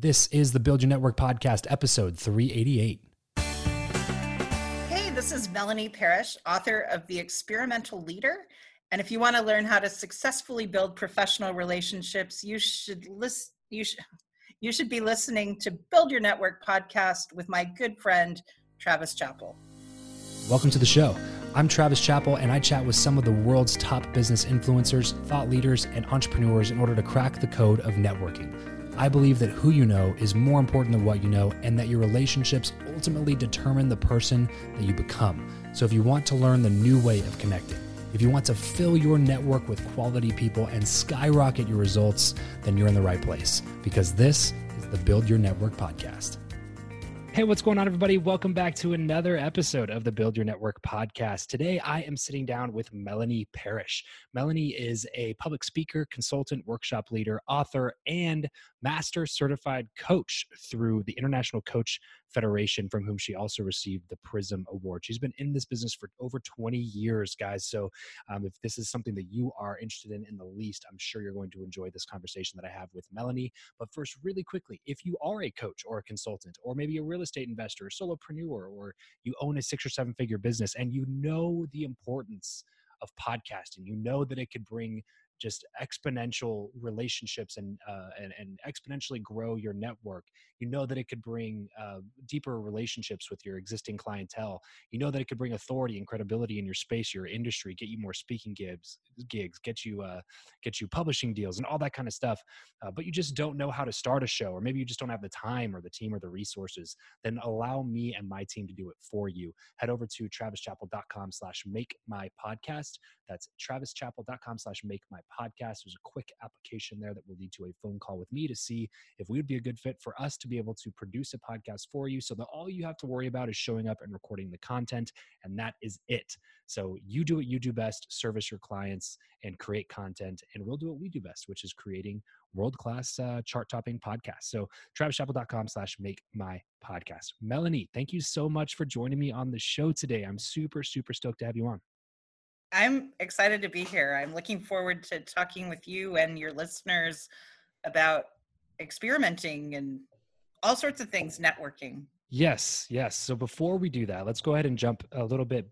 This is the Build Your Network podcast, episode 388. Hey, this is Melanie Parish, author of The Experimental Leader. And if you want to learn how to successfully build professional relationships, you should listen. You should you should be listening to Build Your Network podcast with my good friend Travis Chappell. Welcome to the show. I'm Travis Chappell, and I chat with some of the world's top business influencers, thought leaders, and entrepreneurs in order to crack the code of networking. I believe that who you know is more important than what you know, and that your relationships ultimately determine the person that you become. So, if you want to learn the new way of connecting, if you want to fill your network with quality people and skyrocket your results, then you're in the right place because this is the Build Your Network podcast. Hey, what's going on, everybody? Welcome back to another episode of the Build Your Network podcast. Today, I am sitting down with Melanie Parish. Melanie is a public speaker, consultant, workshop leader, author, and master certified coach through the International Coach Federation, from whom she also received the Prism Award. She's been in this business for over 20 years, guys. So, um, if this is something that you are interested in in the least, I'm sure you're going to enjoy this conversation that I have with Melanie. But first, really quickly, if you are a coach or a consultant, or maybe a real estate investor, or solopreneur, or you own a six or seven figure business and you know the importance of podcasting, you know that it could bring just exponential relationships and, uh, and and exponentially grow your network. You know that it could bring uh, deeper relationships with your existing clientele. You know that it could bring authority and credibility in your space, your industry, get you more speaking gigs, gigs, get you uh, get you publishing deals, and all that kind of stuff. Uh, but you just don't know how to start a show, or maybe you just don't have the time or the team or the resources. Then allow me and my team to do it for you. Head over to travischappell.com/slash make my podcast. That's travischappell.com slash make my podcast. There's a quick application there that will lead to a phone call with me to see if we would be a good fit for us to be able to produce a podcast for you so that all you have to worry about is showing up and recording the content. And that is it. So you do what you do best, service your clients and create content. And we'll do what we do best, which is creating world-class uh, chart-topping podcasts. So travischappell.com slash make my podcast. Melanie, thank you so much for joining me on the show today. I'm super, super stoked to have you on. I'm excited to be here. I'm looking forward to talking with you and your listeners about experimenting and all sorts of things, networking. Yes, yes. So before we do that, let's go ahead and jump a little bit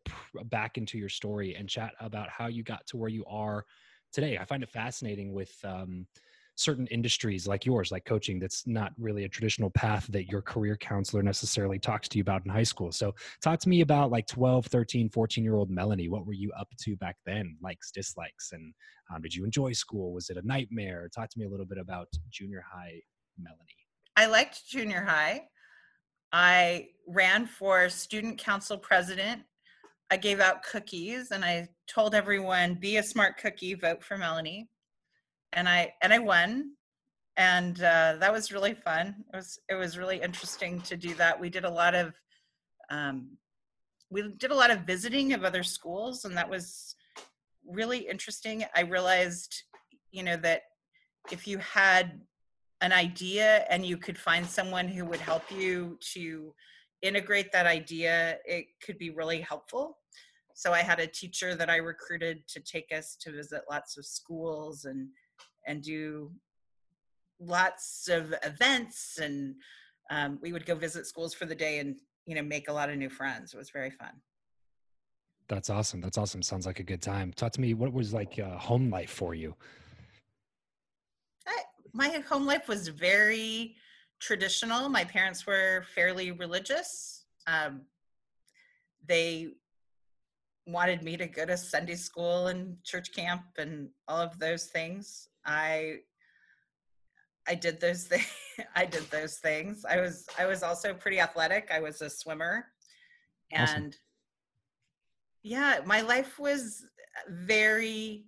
back into your story and chat about how you got to where you are today. I find it fascinating with um, certain industries like yours, like coaching, that's not really a traditional path that your career counselor necessarily talks to you about in high school. So, talk to me about like 12, 13, 14 year old Melanie. What were you up to back then? Likes, dislikes, and um, did you enjoy school? Was it a nightmare? Talk to me a little bit about junior high Melanie. I liked junior high. I ran for student council president. I gave out cookies and I told everyone, be a smart cookie, vote for Melanie. And I and I won. And uh, that was really fun. It was it was really interesting to do that. We did a lot of um, we did a lot of visiting of other schools, and that was really interesting. I realized, you know, that if you had an idea and you could find someone who would help you to integrate that idea, it could be really helpful. So I had a teacher that I recruited to take us to visit lots of schools and and do lots of events and um, we would go visit schools for the day and you know make a lot of new friends. It was very fun. That's awesome. That's awesome. Sounds like a good time. Talk to me what was like uh, home life for you? I, my home life was very traditional. My parents were fairly religious. Um, they wanted me to go to Sunday school and church camp and all of those things. I I did those things. I did those things. I was I was also pretty athletic. I was a swimmer. And awesome. yeah, my life was very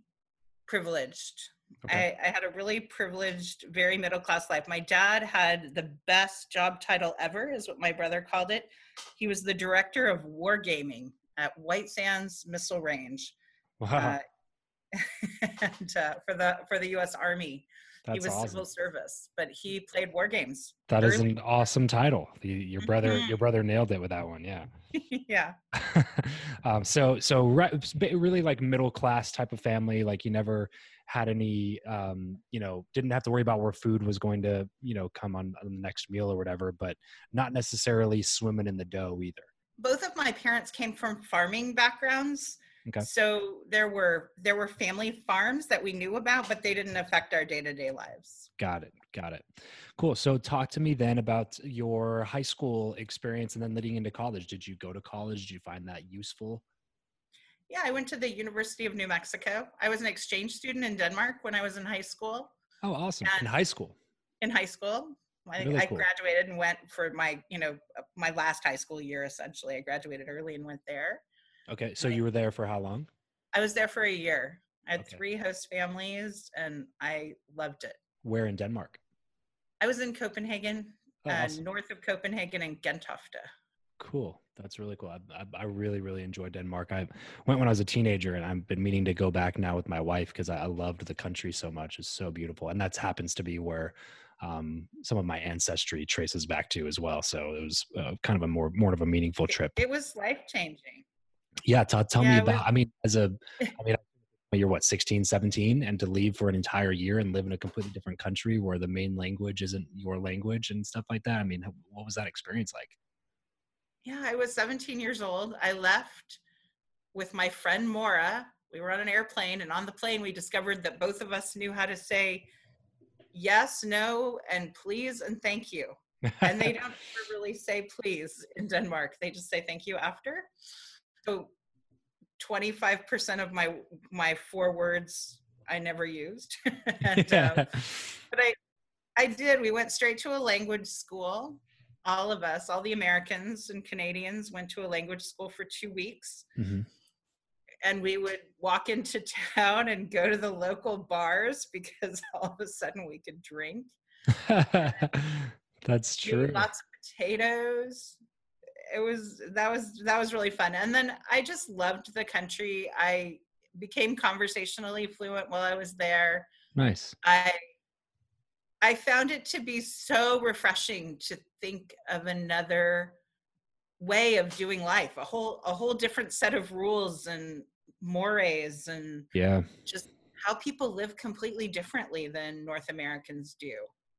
privileged. Okay. I, I had a really privileged, very middle class life. My dad had the best job title ever, is what my brother called it. He was the director of wargaming at White Sands Missile Range. Wow. Uh, and uh, for the for the U.S. Army. That's he was awesome. civil service, but he played war games. That is an awesome title. your brother, mm-hmm. your brother nailed it with that one. Yeah. yeah. um, so, so really like middle class type of family. Like you never had any, um, you know, didn't have to worry about where food was going to, you know, come on, on the next meal or whatever. But not necessarily swimming in the dough either both of my parents came from farming backgrounds. Okay. So there were there were family farms that we knew about, but they didn't affect our day to day lives. Got it. Got it. Cool. So talk to me then about your high school experience and then leading into college. Did you go to college? Did you find that useful? Yeah, I went to the University of New Mexico. I was an exchange student in Denmark when I was in high school. Oh, awesome. And in high school. In high school. I, really I cool. graduated and went for my, you know, my last high school year essentially. I graduated early and went there. Okay. So you were there for how long? I was there for a year. I had okay. three host families and I loved it. Where in Denmark? I was in Copenhagen, oh, uh, north of Copenhagen in Gentofte. Cool. That's really cool. I, I, I, really, really enjoyed Denmark. I went when I was a teenager, and I've been meaning to go back now with my wife because I, I, loved the country so much. It's so beautiful, and that happens to be where um, some of my ancestry traces back to as well. So it was uh, kind of a more more of a meaningful trip. It was life changing. Yeah, tell yeah, me about. I mean, as a, I mean, you're what 16 17 and to leave for an entire year and live in a completely different country where the main language isn't your language and stuff like that i mean what was that experience like yeah i was 17 years old i left with my friend mora we were on an airplane and on the plane we discovered that both of us knew how to say yes, no, and please and thank you. and they don't really say please in Denmark. They just say thank you after. So 25% of my my four words I never used. and, yeah. um, but I I did. We went straight to a language school. All of us, all the Americans and Canadians went to a language school for two weeks. Mm-hmm and we would walk into town and go to the local bars because all of a sudden we could drink. That's true. Lots of potatoes. It was that was that was really fun. And then I just loved the country. I became conversationally fluent while I was there. Nice. I I found it to be so refreshing to think of another way of doing life a whole a whole different set of rules and mores and yeah just how people live completely differently than north americans do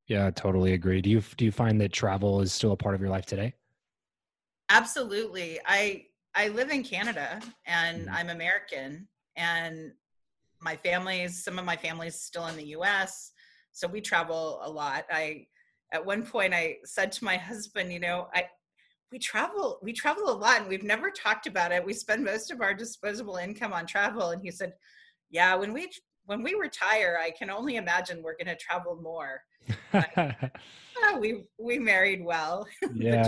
yeah totally agree do you do you find that travel is still a part of your life today absolutely. I i live in canada and mm-hmm. i'm american and my family's some of my family's still in the us so we travel a lot. I at one point i said to my husband you know i we travel we travel a lot and we've never talked about it. We spend most of our disposable income on travel. And he said yeah when we when we retire i can only imagine we're going to travel more. We we married well yeah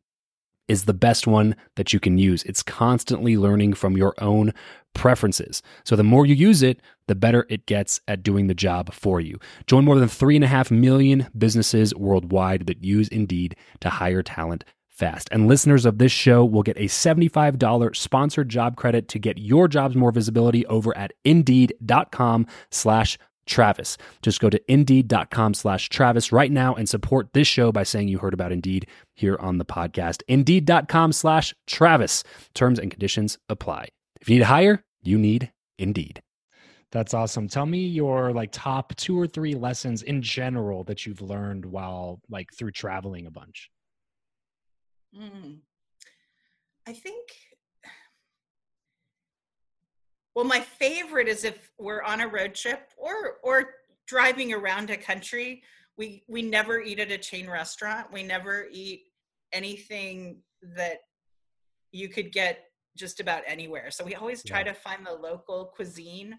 is the best one that you can use. It's constantly learning from your own preferences. So the more you use it, the better it gets at doing the job for you. Join more than 3.5 million businesses worldwide that use Indeed to hire talent fast. And listeners of this show will get a $75 sponsored job credit to get your jobs more visibility over at indeed.com slash Travis. Just go to indeed.com slash Travis right now and support this show by saying you heard about Indeed here on the podcast. Indeed.com slash Travis. Terms and conditions apply. If you need to hire, you need Indeed. That's awesome. Tell me your like top two or three lessons in general that you've learned while like through traveling a bunch. Mm. I think well, my favorite is if we're on a road trip or or driving around a country. We we never eat at a chain restaurant. We never eat anything that you could get just about anywhere. So we always try yeah. to find the local cuisine.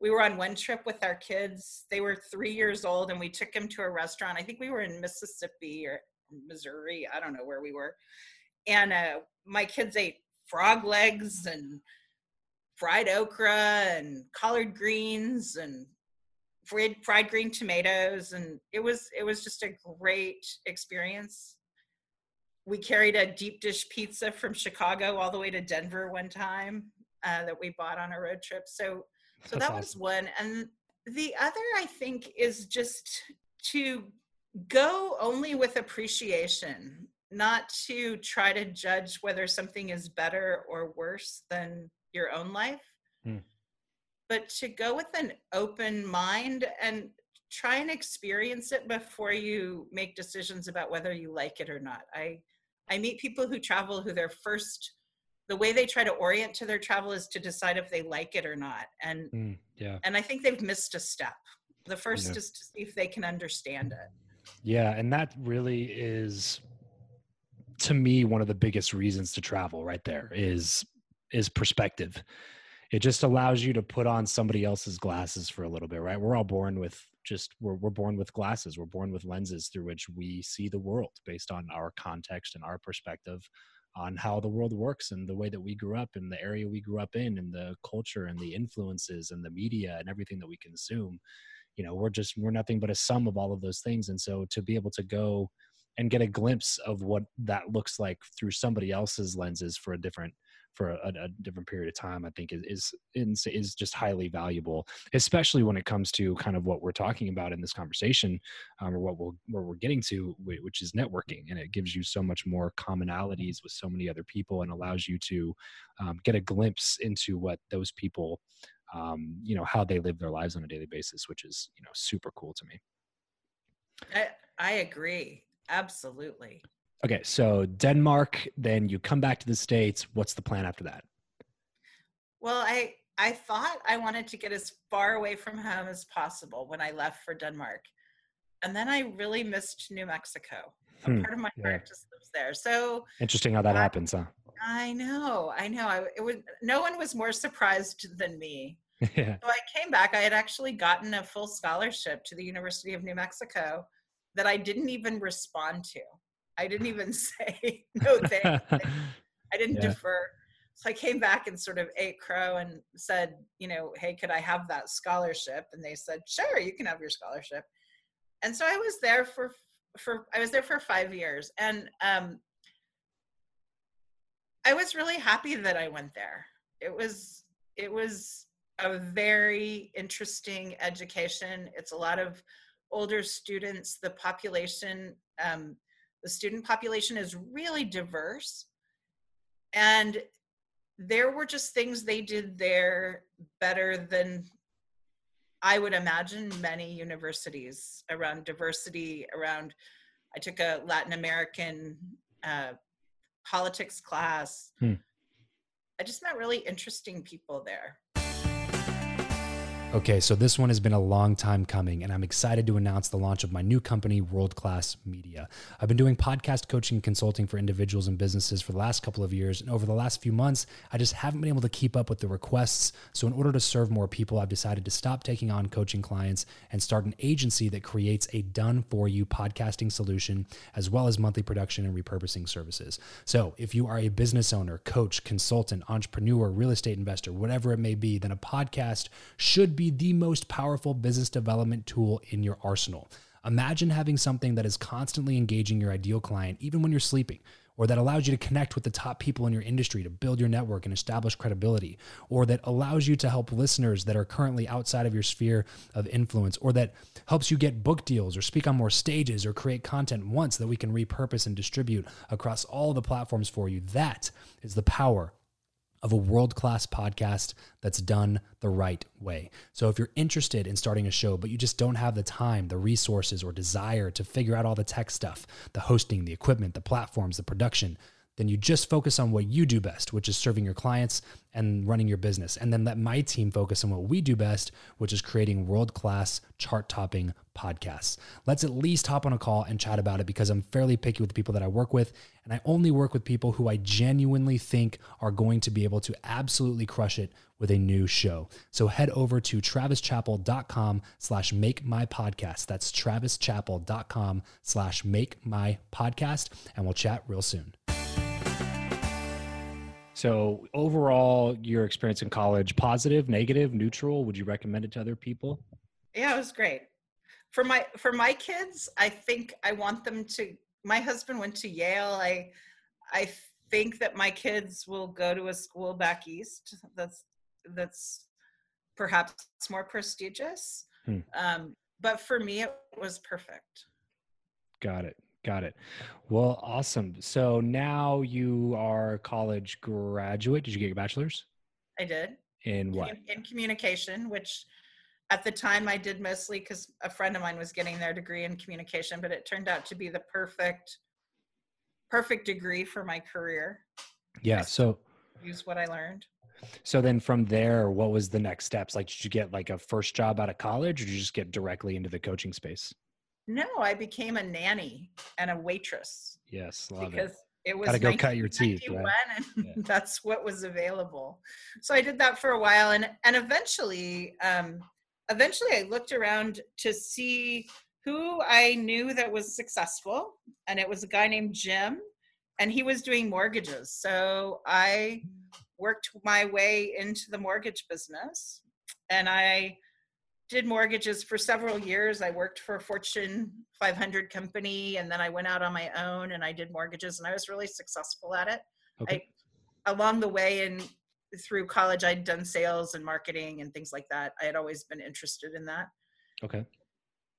We were on one trip with our kids. They were three years old, and we took them to a restaurant. I think we were in Mississippi or Missouri. I don't know where we were. And uh, my kids ate frog legs and fried okra and collard greens and fried, fried green tomatoes and it was it was just a great experience we carried a deep dish pizza from chicago all the way to denver one time uh, that we bought on a road trip so so That's that awesome. was one and the other i think is just to go only with appreciation not to try to judge whether something is better or worse than your own life hmm. but to go with an open mind and try and experience it before you make decisions about whether you like it or not i i meet people who travel who their first the way they try to orient to their travel is to decide if they like it or not and mm, yeah and i think they've missed a step the first yeah. is to see if they can understand it yeah and that really is to me one of the biggest reasons to travel right there is is perspective. It just allows you to put on somebody else's glasses for a little bit, right? We're all born with just we're we're born with glasses. We're born with lenses through which we see the world based on our context and our perspective on how the world works and the way that we grew up and the area we grew up in and the culture and the influences and the media and everything that we consume you know we're just we're nothing but a sum of all of those things and so to be able to go and get a glimpse of what that looks like through somebody else's lenses for a different for a, a, different period of time, I think is, is is just highly valuable, especially when it comes to kind of what we're talking about in this conversation, um, or what we're where we're getting to, which is networking, and it gives you so much more commonalities with so many other people, and allows you to um, get a glimpse into what those people, um, you know, how they live their lives on a daily basis, which is you know super cool to me. I, I agree absolutely Okay, so Denmark, then you come back to the States. What's the plan after that? Well, I I thought I wanted to get as far away from home as possible when I left for Denmark. And then I really missed New Mexico. Hmm, part of my yeah. heart just lives there. So interesting how that uh, happens, huh? I know, I know. I, it was no one was more surprised than me. yeah. So I came back. I had actually gotten a full scholarship to the University of New Mexico that I didn't even respond to. I didn't even say no thanks. I didn't Yeah. defer. So I came back and sort of ate crow and said, you know, hey, could I have that scholarship? And they said, sure, you can have your scholarship. And so I was there for for I was there for five years, and um, I was really happy that I went there. It was it was a very interesting education. It's a lot of older students. The population, um, the student population is really diverse. And there were just things they did there better than I would imagine many universities around diversity, around, I took a Latin American uh, politics class. Hmm. I just met really interesting people there. Okay, so this one has been a long time coming, and I'm excited to announce the launch of my new company, World Class Media. I've been doing podcast coaching and consulting for individuals and businesses for the last couple of years, and over the last few months, I just haven't been able to keep up with the requests. So, in order to serve more people, I've decided to stop taking on coaching clients and start an agency that creates a done for you podcasting solution, as well as monthly production and repurposing services. So, if you are a business owner, coach, consultant, entrepreneur, real estate investor, whatever it may be, then a podcast should the most powerful business development tool in your arsenal. Imagine having something that is constantly engaging your ideal client, even when you're sleeping, or that allows you to connect with the top people in your industry to build your network and establish credibility, or that allows you to help listeners that are currently outside of your sphere of influence, or that helps you get book deals or speak on more stages or create content once that we can repurpose and distribute across all the platforms for you. That is the power of a world class podcast that's done the right way. So, if you're interested in starting a show, but you just don't have the time, the resources, or desire to figure out all the tech stuff the hosting, the equipment, the platforms, the production then you just focus on what you do best, which is serving your clients and running your business. And then let my team focus on what we do best, which is creating world class, chart topping podcasts. Let's at least hop on a call and chat about it because I'm fairly picky with the people that I work with. And I only work with people who I genuinely think are going to be able to absolutely crush it with a new show. So head over to travischappell.com slash make my podcast. That's travischappell.com slash make my podcast. And we'll chat real soon. So overall, your experience in college, positive, negative, neutral, would you recommend it to other people? Yeah, it was great. For my for my kids, I think I want them to my husband went to Yale. I I think that my kids will go to a school back east that's that's perhaps more prestigious. Hmm. Um, but for me it was perfect. Got it. Got it. Well, awesome. So now you are a college graduate. Did you get your bachelor's I did. in what? in, in communication, which at the time I did mostly because a friend of mine was getting their degree in communication, but it turned out to be the perfect, perfect degree for my career. Yeah. So Use what I learned. so then from there, what was the next steps? Like, did you get like a first job out of college, or did you just get directly into the coaching space? No, I became a nanny and a waitress Yes, love because it. it, was Gotta go cut your teeth, right? and that's what was available. So I did that for a while, and and eventually, um, eventually, I looked around to see who I knew that was successful, and it was a guy named Jim, and he was doing mortgages. So I worked my way into the mortgage business, and I did mortgages for several years. I worked for a Fortune 500 company, and then I went out on my own and I did mortgages, and I was really successful at it. Okay. I, along the way and through college, I'd done sales and marketing and things like that. I had always been interested in that, Okay.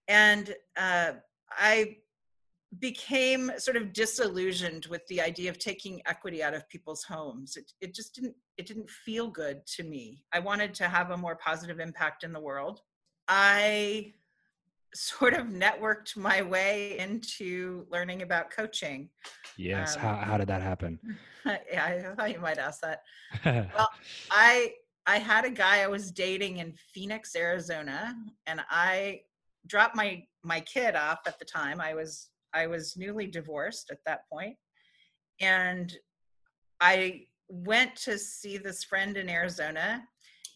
and uh, I became sort of disillusioned with the idea of taking equity out of people's homes. It, it just didn't it didn't feel good to me. I wanted to have a more positive impact in the world. I sort of networked my way into learning about coaching. Yes. Um, how how did that happen? yeah, I thought you might ask that. Well, I I had a guy I was dating in Phoenix, Arizona, and I dropped my my kid off at the time. I was I was newly divorced at that point, and I went to see this friend in Arizona,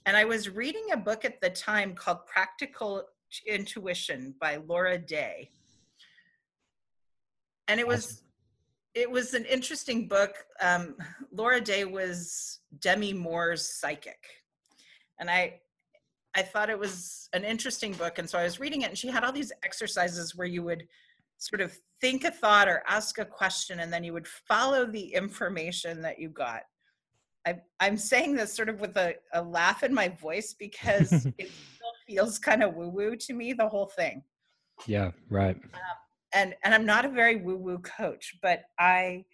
and I was reading a book at the time called Practical Intuition by Laura Day. And it was awesome. it was an interesting book. Um, Laura Day was Demi Moore's psychic. And I I thought it was an interesting book. And so I was reading it, and she had all these exercises where you would sort of think a thought or ask a question, and then you would follow the information that you got. I, I'm saying this sort of with a, a laugh in my voice because it still feels kind of woo woo to me, the whole thing. Yeah, right. Um, and and I'm not a very woo woo coach, but I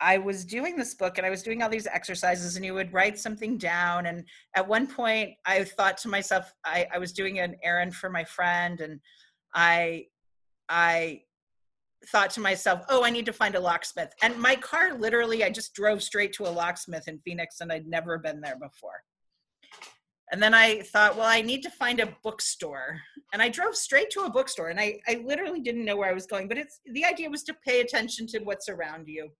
I was doing this book and I was doing all these exercises and you would write something down. And at one point I thought to myself, I, I was doing an errand for my friend and I I thought to myself, oh, I need to find a locksmith. And my car literally, I just drove straight to a locksmith in Phoenix and I'd never been there before. And then I thought, well, I need to find a bookstore. And I drove straight to a bookstore and I, I literally didn't know where I was going, but it's the idea was to pay attention to what's around you.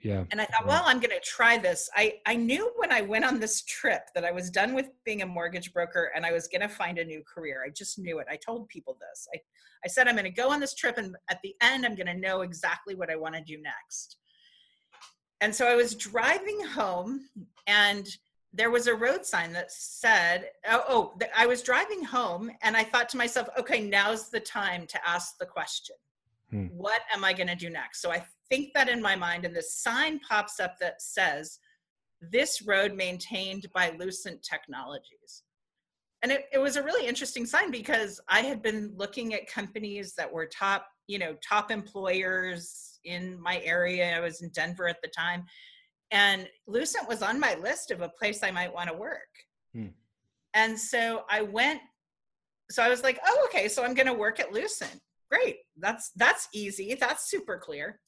Yeah. And I thought, well, I'm going to try this. I, I knew when I went on this trip that I was done with being a mortgage broker and I was going to find a new career. I just knew it. I told people this. I, I said, I'm going to go on this trip and at the end, I'm going to know exactly what I want to do next. And so I was driving home and there was a road sign that said, oh, oh, I was driving home and I thought to myself, okay, now's the time to ask the question. Hmm. What am I going to do next? So I think that in my mind, and this sign pops up that says, This road maintained by Lucent Technologies. And it, it was a really interesting sign because I had been looking at companies that were top, you know, top employers in my area. I was in Denver at the time. And Lucent was on my list of a place I might want to work. Hmm. And so I went, so I was like, oh, okay, so I'm going to work at Lucent great that's that's easy that's super clear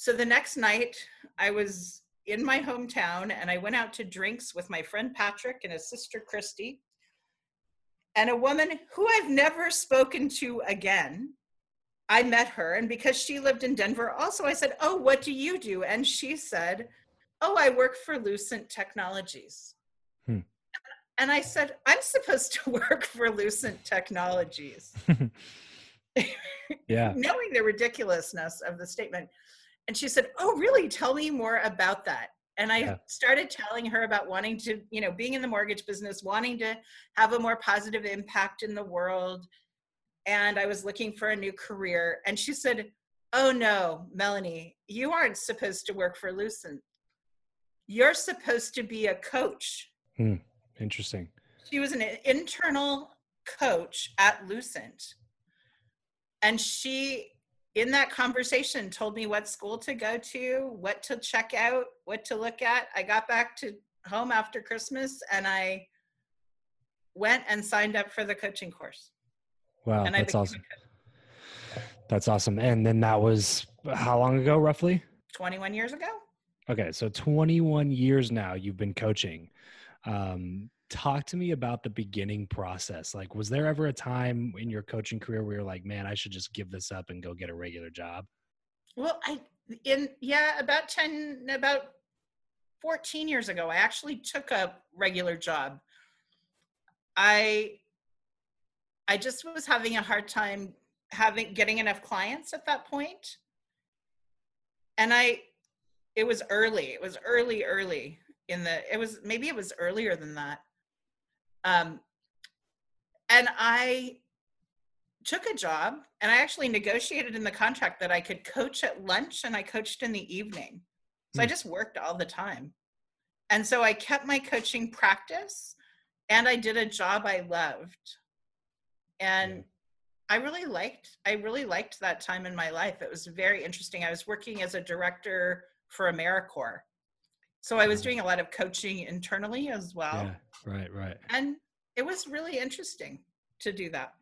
so the next night i was in my hometown and i went out to drinks with my friend patrick and his sister christy and a woman who i've never spoken to again i met her and because she lived in denver also i said oh what do you do and she said oh i work for lucent technologies hmm. and i said i'm supposed to work for lucent technologies yeah. knowing the ridiculousness of the statement. And she said, Oh, really? Tell me more about that. And I yeah. started telling her about wanting to, you know, being in the mortgage business, wanting to have a more positive impact in the world. And I was looking for a new career. And she said, Oh, no, Melanie, you aren't supposed to work for Lucent. You're supposed to be a coach. Hmm. Interesting. She was an internal coach at Lucent and she in that conversation told me what school to go to what to check out what to look at. I got back to home after christmas and i went and signed up for the coaching course. Wow and that's awesome. that's awesome. And then that was how long ago roughly? 21 years ago. Okay so 21 years now you've been coaching. Um, talk to me about the beginning process. Like, was there ever a time in your coaching career where you're like, man, I should just give this up and go get a regular job? Well, I, in, yeah, about 10, about 14 years ago, I actually took a regular job. I, I just was having a hard time having, getting enough clients at that point. And I, it was early, it was early, early in the, it was, maybe it was earlier than that um, and I took a job and I actually negotiated in the contract that I could coach at lunch and I coached in the evening. So I hmm. just worked all the time. And so I kept my coaching practice and I did a job I loved. And yeah. I really liked I really liked that time in my life. It was very interesting. I was working as a director for AmeriCorps. So I was doing a lot of coaching internally as well. Yeah, right, right. And it was really interesting to do that.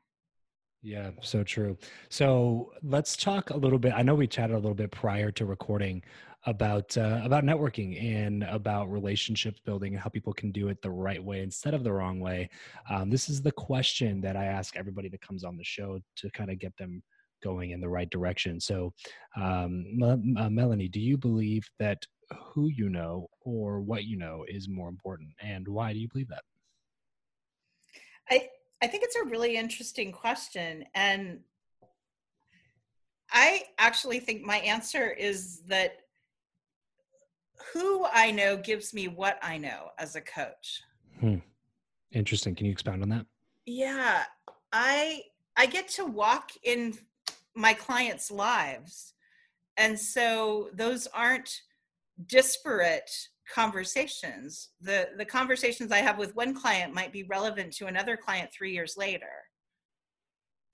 Yeah, so true. So let's talk a little bit. I know we chatted a little bit prior to recording about uh, about networking and about relationships building and how people can do it the right way instead of the wrong way. Um, this is the question that I ask everybody that comes on the show to kind of get them going in the right direction. So, um, M- uh, Melanie, do you believe that who you know or what you know is more important and why do you believe that? I i think it's a really interesting question and i actually think my answer is that who i know gives me what i know as a coach. Hmm. interesting. Can you expound on that? Yeah. I i get to walk in my clients lives and so those aren't disparate conversations. The the conversations i have with one client might be relevant to another client 3 years later.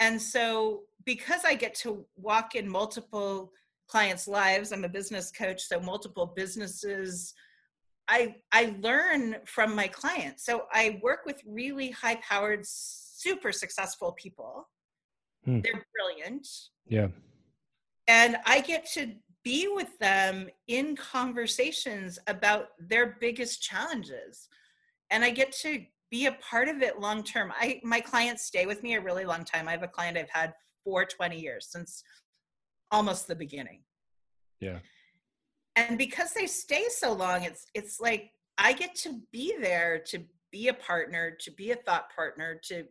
And so because i get to walk in multiple clients lives i'm a business coach so multiple businesses i i learn from my clients. So i work with really high powered super successful people. Hmm. they're brilliant. Yeah. And i get to be with them in conversations about their biggest challenges. And i get to be a part of it long term. I my clients stay with me a really long time. I have a client i've had for 20 years since almost the beginning. Yeah. And because they stay so long it's it's like i get to be there to be a partner to be a thought partner to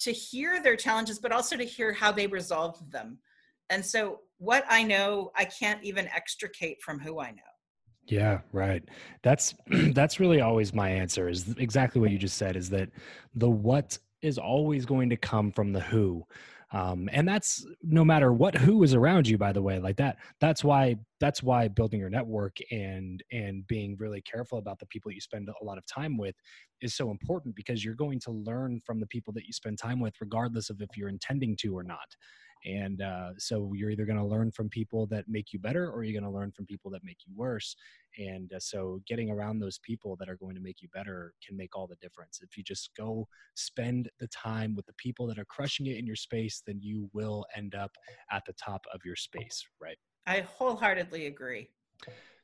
to hear their challenges but also to hear how they resolve them. And so what I know, I can't even extricate from who I know. Yeah, right. That's that's really always my answer is exactly what you just said is that the what is always going to come from the who. Um, and that's no matter what who is around you by the way like that that's why that's why building your network and and being really careful about the people you spend a lot of time with is so important because you're going to learn from the people that you spend time with regardless of if you're intending to or not and uh, so you're either going to learn from people that make you better or you're going to learn from people that make you worse. And uh, so getting around those people that are going to make you better can make all the difference. If you just go spend the time with the people that are crushing it in your space, then you will end up at the top of your space, right? I wholeheartedly agree.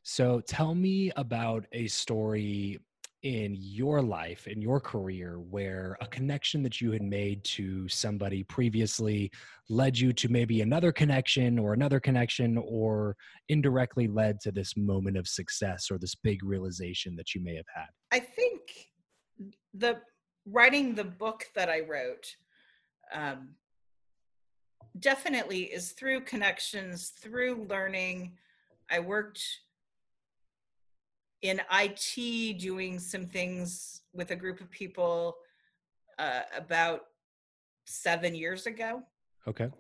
So tell me about a story in your life in your career where a connection that you had made to somebody previously led you to maybe another connection or another connection or indirectly led to this moment of success or this big realization that you may have had? I think the writing the book that i wrote um, definitely is through connections through learning. I worked in IT doing some things with a group of people uh, about seven years ago. Okay.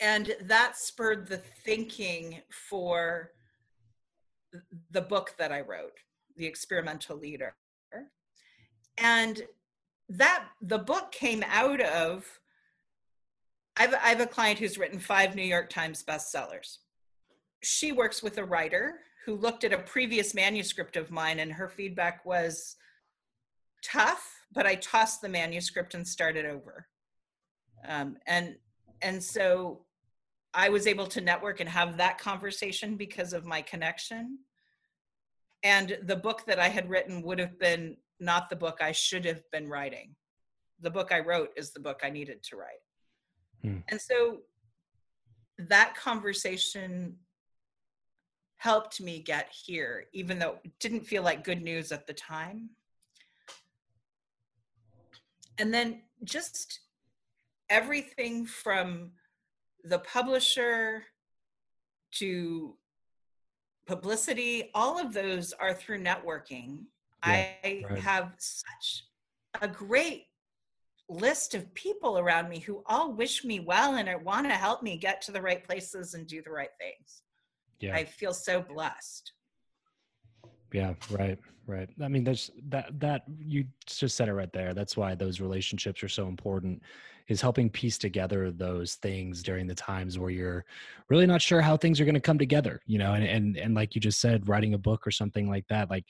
And that spurred the thinking for the book that I wrote, The Experimental Leader. And that the book came out of I've, I have a client who's written five New York Times bestsellers. She works with a writer who looked at a previous manuscript of mine and her feedback was tough but i tossed the manuscript and started over. Um, and and so i was able to network and have that conversation because of my connection. And the book that i had written would have been not the book i should have been writing. The book i wrote is the book i needed to write. Hmm. and so that conversation helped me get here, even though it didn't feel like good news at the time. And then just everything from the publisher to publicity, all of those are through networking. Yeah, I right. have such a great list of people around me who all wish me well and want to help me get to the right places and do the right things yeah. I feel so blessed. Yeah, right, right. I mean, there's that that you just said it right there. That's why those relationships are so important. Is helping piece together those things during the times where you're really not sure how things are going to come together. You know, and and and like you just said, writing a book or something like that. Like,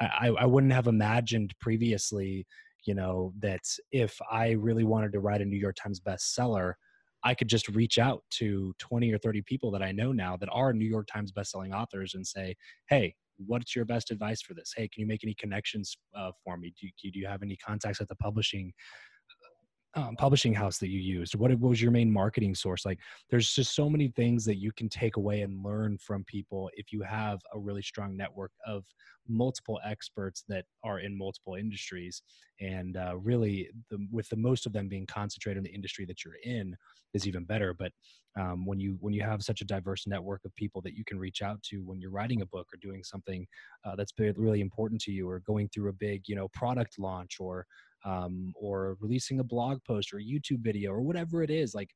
I I wouldn't have imagined previously, you know, that if I really wanted to write a New York Times bestseller, I could just reach out to 20 or 30 people that I know now that are New York Times bestselling authors and say, hey, what's your best advice for this? Hey, can you make any connections uh, for me? Do you, do you have any contacts at the publishing um, publishing house that you used? What, what was your main marketing source? Like, there's just so many things that you can take away and learn from people if you have a really strong network of multiple experts that are in multiple industries. And uh, really, the, with the most of them being concentrated in the industry that you're in, is even better. But um, when you when you have such a diverse network of people that you can reach out to when you're writing a book or doing something uh, that's really important to you, or going through a big you know product launch or um, or releasing a blog post or a YouTube video or whatever it is, like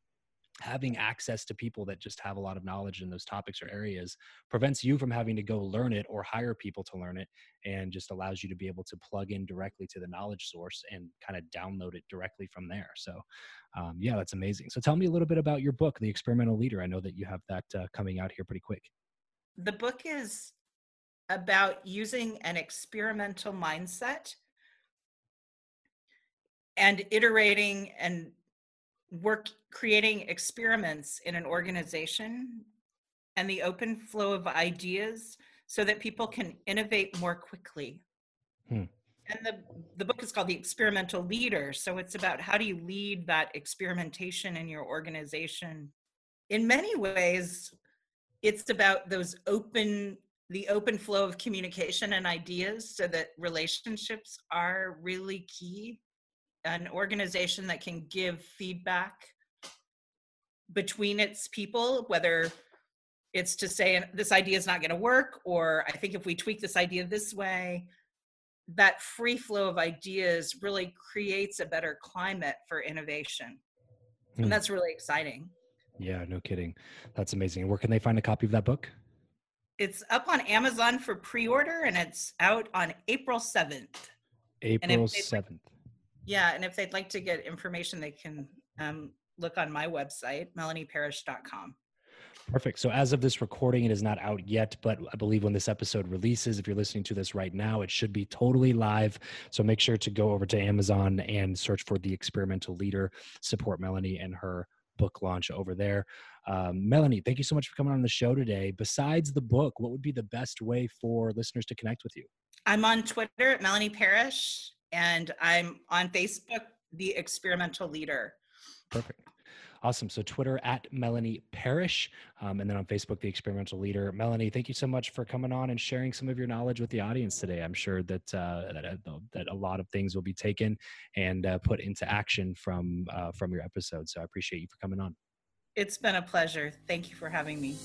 having access to people that just have a lot of knowledge in those topics or areas prevents you from having to go learn it or hire people to learn it and just allows you to be able to plug in directly to the knowledge source and kind of download it directly from there. So um, yeah that's amazing. So tell me a little bit about your book the experimental leader. I know that you have that uh, coming out here pretty quick. The book is about using an experimental mindset and iterating and work creating experiments in an organization and the open flow of ideas so that people can innovate more quickly. Hmm. and the the book is called the experimental leader so it's about how do you lead that experimentation in your organization. In many ways it's about those open the open flow of communication and ideas so that relationships are really key an organization that can give feedback between its people, whether it's to say this idea is not going to work, or I think if we tweak this idea this way, that free flow of ideas really creates a better climate for innovation. Mm. And hmm. that's really exciting. Yeah, no kidding. That's amazing. Where can they find a copy of that book? It's up on Amazon for pre order and it's out on April 7th. April 7th. Yeah, and if they'd like to get information, they can um, look on my website, melanieparish.com. Perfect. So, as of this recording, it is not out yet, but I believe when this episode releases, if you're listening to this right now, it should be totally live. So, make sure to go over to Amazon and search for The Experimental Leader, support Melanie and her book launch over there. Um, Melanie, thank you so much for coming on the show today. Besides the book, what would be the best way for listeners to connect with you? I'm on Twitter at Melanie Parish and I'm on Facebook, The Experimental Leader. Perfect. Awesome. So Twitter at Melanie Parish, um, and then on Facebook, The Experimental Leader. Melanie, thank you so much for coming on and sharing some of your knowledge with the audience today. I'm sure that uh, that, uh, that a lot of things will be taken and uh, put into action from uh, from your episode. So I appreciate you for coming on. It's been a pleasure. Thank you for having me.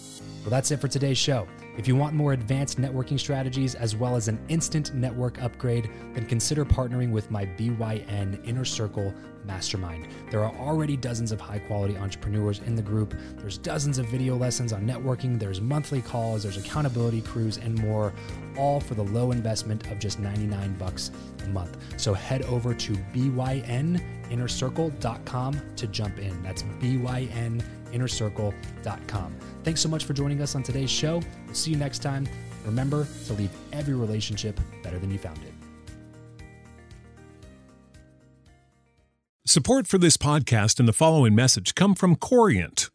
Well, that's it for today's show. If you want more advanced networking strategies as well as an instant network upgrade, then consider partnering with my BYN Inner Circle Mastermind. There are already dozens of high quality entrepreneurs in the group. There's dozens of video lessons on networking, there's monthly calls, there's accountability crews, and more, all for the low investment of just 99 bucks a month. So head over to byninnercircle.com to jump in. That's BYN innercircle.com. Thanks so much for joining us on today's show. We'll see you next time. Remember to leave every relationship better than you found it. Support for this podcast and the following message come from Corient